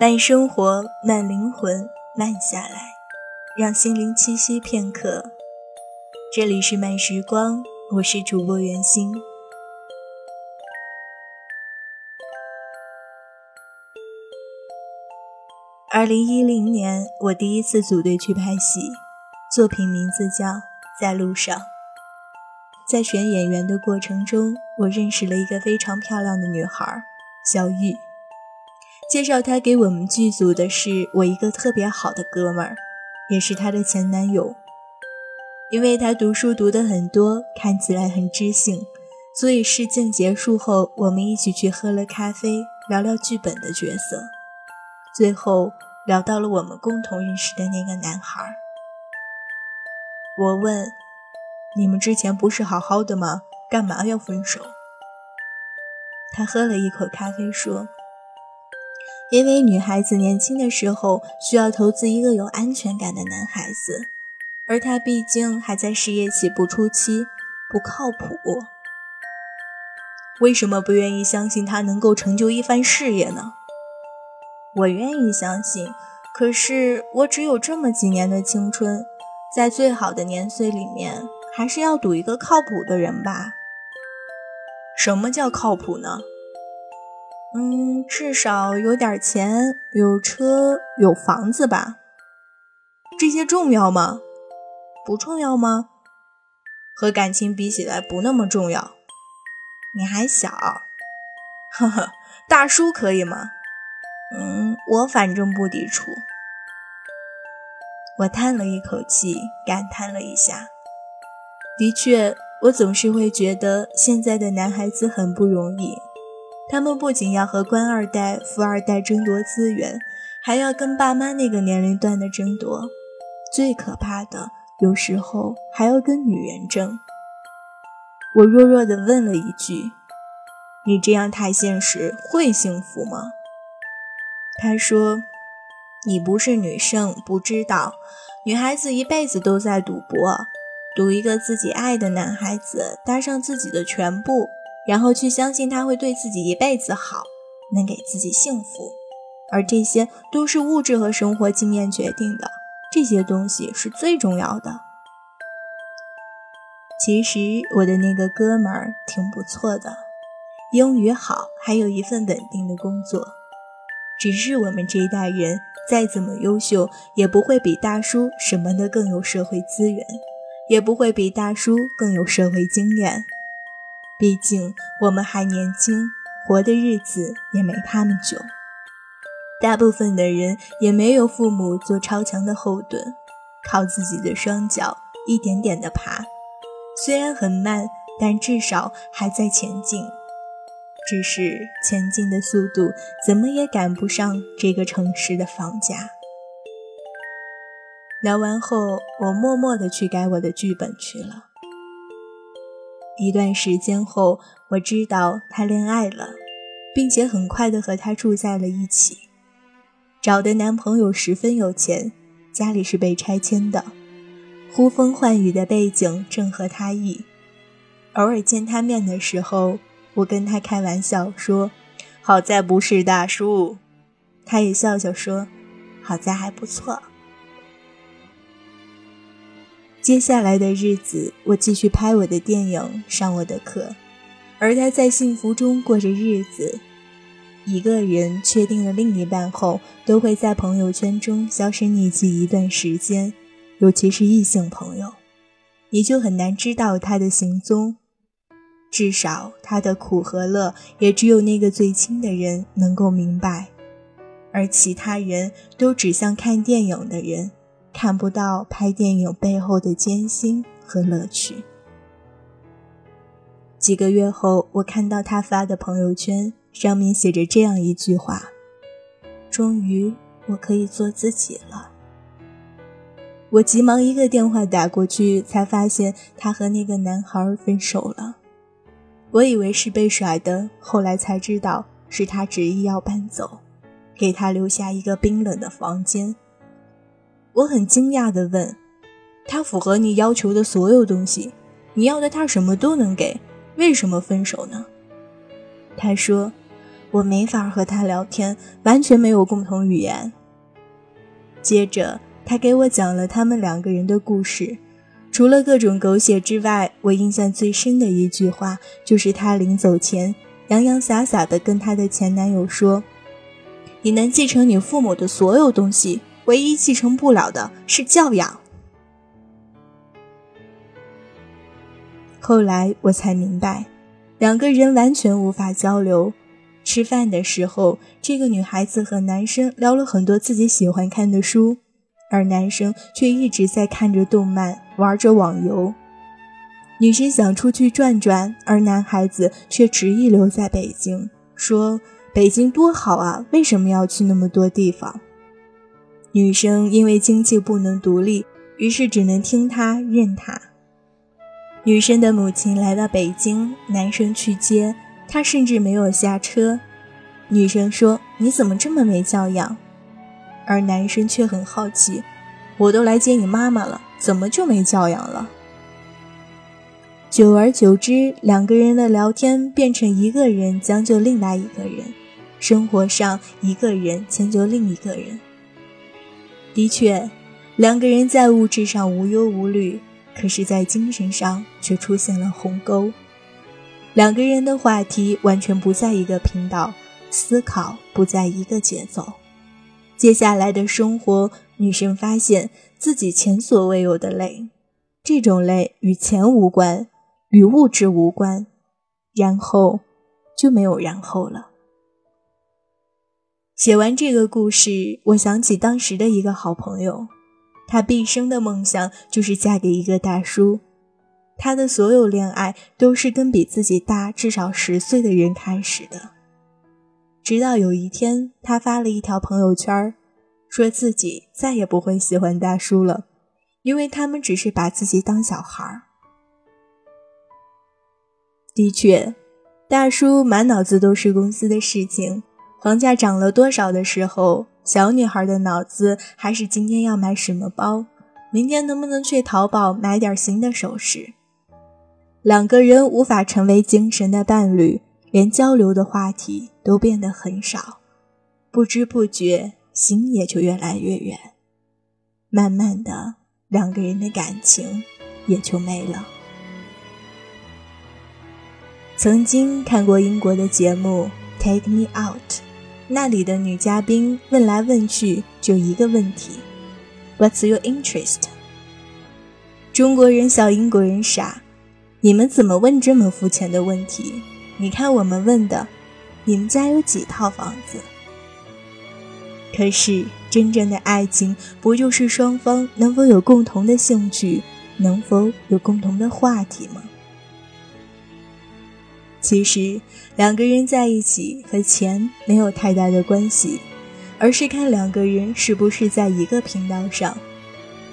慢生活，慢灵魂，慢下来，让心灵栖息片刻。这里是慢时光，我是主播袁心。二零一零年，我第一次组队去拍戏，作品名字叫《在路上》。在选演员的过程中，我认识了一个非常漂亮的女孩，小玉。介绍他给我们剧组的是我一个特别好的哥们儿，也是她的前男友。因为他读书读得很多，看起来很知性，所以试镜结束后，我们一起去喝了咖啡，聊聊剧本的角色，最后聊到了我们共同认识的那个男孩。我问。你们之前不是好好的吗？干嘛要分手？他喝了一口咖啡说：“因为女孩子年轻的时候需要投资一个有安全感的男孩子，而他毕竟还在事业起步初期，不靠谱。为什么不愿意相信他能够成就一番事业呢？我愿意相信，可是我只有这么几年的青春，在最好的年岁里面。”还是要赌一个靠谱的人吧。什么叫靠谱呢？嗯，至少有点钱，有车，有房子吧。这些重要吗？不重要吗？和感情比起来，不那么重要。你还小，呵呵，大叔可以吗？嗯，我反正不抵触。我叹了一口气，感叹了一下。的确，我总是会觉得现在的男孩子很不容易。他们不仅要和官二代、富二代争夺资源，还要跟爸妈那个年龄段的争夺。最可怕的，有时候还要跟女人争。我弱弱地问了一句：“你这样太现实，会幸福吗？”他说：“你不是女生，不知道，女孩子一辈子都在赌博。”赌一个自己爱的男孩子，搭上自己的全部，然后去相信他会对自己一辈子好，能给自己幸福，而这些都是物质和生活经验决定的，这些东西是最重要的。其实我的那个哥们儿挺不错的，英语好，还有一份稳定的工作，只是我们这一代人再怎么优秀，也不会比大叔什么的更有社会资源。也不会比大叔更有社会经验，毕竟我们还年轻，活的日子也没他们久。大部分的人也没有父母做超强的后盾，靠自己的双脚一点点的爬，虽然很慢，但至少还在前进。只是前进的速度怎么也赶不上这个城市的房价。聊完后，我默默地去改我的剧本去了。一段时间后，我知道他恋爱了，并且很快的和他住在了一起。找的男朋友十分有钱，家里是被拆迁的，呼风唤雨的背景正合他意。偶尔见他面的时候，我跟他开玩笑说：“好在不是大叔。”他也笑笑说：“好在还不错。”接下来的日子，我继续拍我的电影，上我的课，而他在幸福中过着日子。一个人确定了另一半后，都会在朋友圈中销声匿迹一段时间，尤其是异性朋友，你就很难知道他的行踪。至少他的苦和乐，也只有那个最亲的人能够明白，而其他人都只像看电影的人。看不到拍电影背后的艰辛和乐趣。几个月后，我看到他发的朋友圈，上面写着这样一句话：“终于，我可以做自己了。”我急忙一个电话打过去，才发现他和那个男孩分手了。我以为是被甩的，后来才知道是他执意要搬走，给他留下一个冰冷的房间。我很惊讶地问：“他符合你要求的所有东西，你要的他什么都能给，为什么分手呢？”他说：“我没法和他聊天，完全没有共同语言。接着，他给我讲了他们两个人的故事。除了各种狗血之外，我印象最深的一句话，就是他临走前洋洋洒洒地跟他的前男友说：“你能继承你父母的所有东西，唯一继承不了的是教养。”后来我才明白，两个人完全无法交流。吃饭的时候，这个女孩子和男生聊了很多自己喜欢看的书，而男生却一直在看着动漫，玩着网游。女生想出去转转，而男孩子却执意留在北京，说：“北京多好啊，为什么要去那么多地方？”女生因为经济不能独立，于是只能听他任他。女生的母亲来到北京，男生去接。他甚至没有下车，女生说：“你怎么这么没教养？”而男生却很好奇：“我都来接你妈妈了，怎么就没教养了？”久而久之，两个人的聊天变成一个人将就另外一个人，生活上一个人迁就另一个人。的确，两个人在物质上无忧无虑，可是，在精神上却出现了鸿沟。两个人的话题完全不在一个频道，思考不在一个节奏。接下来的生活，女生发现自己前所未有的累，这种累与钱无关，与物质无关，然后就没有然后了。写完这个故事，我想起当时的一个好朋友，她毕生的梦想就是嫁给一个大叔。她的所有恋爱都是跟比自己大至少十岁的人开始的，直到有一天，她发了一条朋友圈，说自己再也不会喜欢大叔了，因为他们只是把自己当小孩。的确，大叔满脑子都是公司的事情，房价涨了多少的时候，小女孩的脑子还是今天要买什么包，明天能不能去淘宝买点新的首饰。两个人无法成为精神的伴侣，连交流的话题都变得很少，不知不觉心也就越来越远，慢慢的，两个人的感情也就没了。曾经看过英国的节目《Take Me Out》，那里的女嘉宾问来问去就一个问题：“What's your interest？” 中国人笑英国人傻。你们怎么问这么肤浅的问题？你看我们问的，你们家有几套房子？可是真正的爱情，不就是双方能否有共同的兴趣，能否有共同的话题吗？其实两个人在一起和钱没有太大的关系，而是看两个人是不是在一个频道上。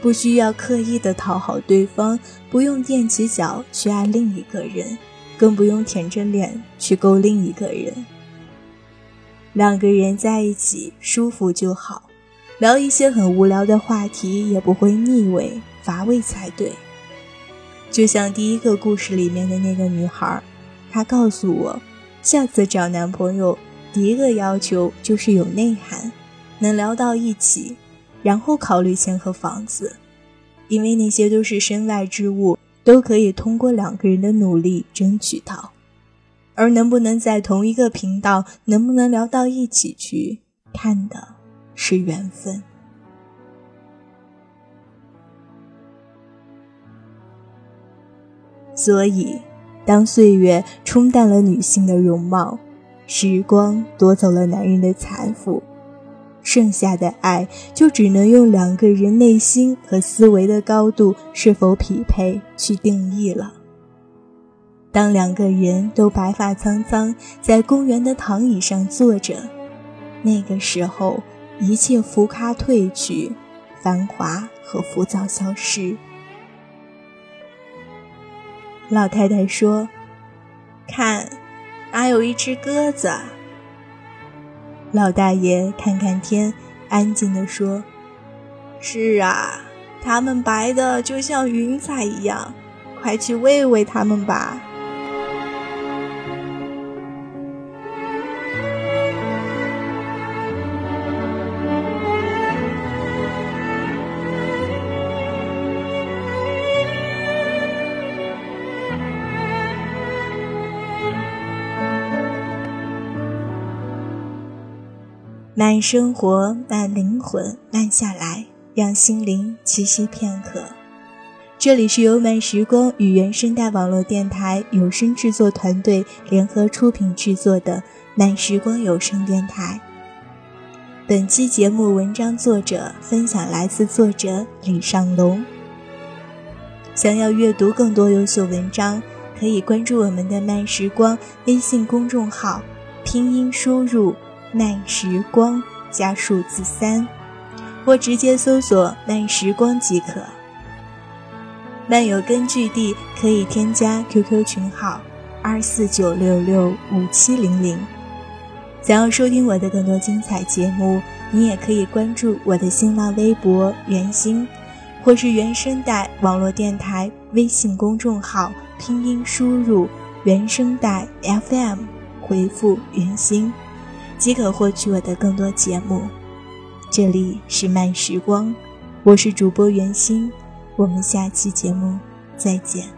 不需要刻意的讨好对方，不用踮起脚去爱另一个人，更不用舔着脸去勾另一个人。两个人在一起舒服就好，聊一些很无聊的话题也不会腻味乏味才对。就像第一个故事里面的那个女孩，她告诉我，下次找男朋友，第一个要求就是有内涵，能聊到一起。然后考虑钱和房子，因为那些都是身外之物，都可以通过两个人的努力争取到。而能不能在同一个频道，能不能聊到一起去，看的是缘分。所以，当岁月冲淡了女性的容貌，时光夺走了男人的财富。剩下的爱就只能用两个人内心和思维的高度是否匹配去定义了。当两个人都白发苍苍，在公园的躺椅上坐着，那个时候一切浮夸褪去，繁华和浮躁消失。老太太说：“看，哪有一只鸽子？”老大爷看看天，安静地说：“是啊，它们白的就像云彩一样，快去喂喂它们吧。”慢生活，慢灵魂，慢下来，让心灵栖息片刻。这里是由慢时光与原声带网络电台有声制作团队联合出品制作的慢时光有声电台。本期节目文章作者分享来自作者李尚龙。想要阅读更多优秀文章，可以关注我们的慢时光微信公众号，拼音输入“慢时光”加数字三，或直接搜索“慢时光”即可。漫友根据地可以添加 QQ 群号二四九六六五七零零。想要收听我的更多精彩节目，你也可以关注我的新浪微博“圆心”。或是原声带网络电台微信公众号拼音输入原声带 FM，回复原心，即可获取我的更多节目。这里是慢时光，我是主播袁心，我们下期节目再见。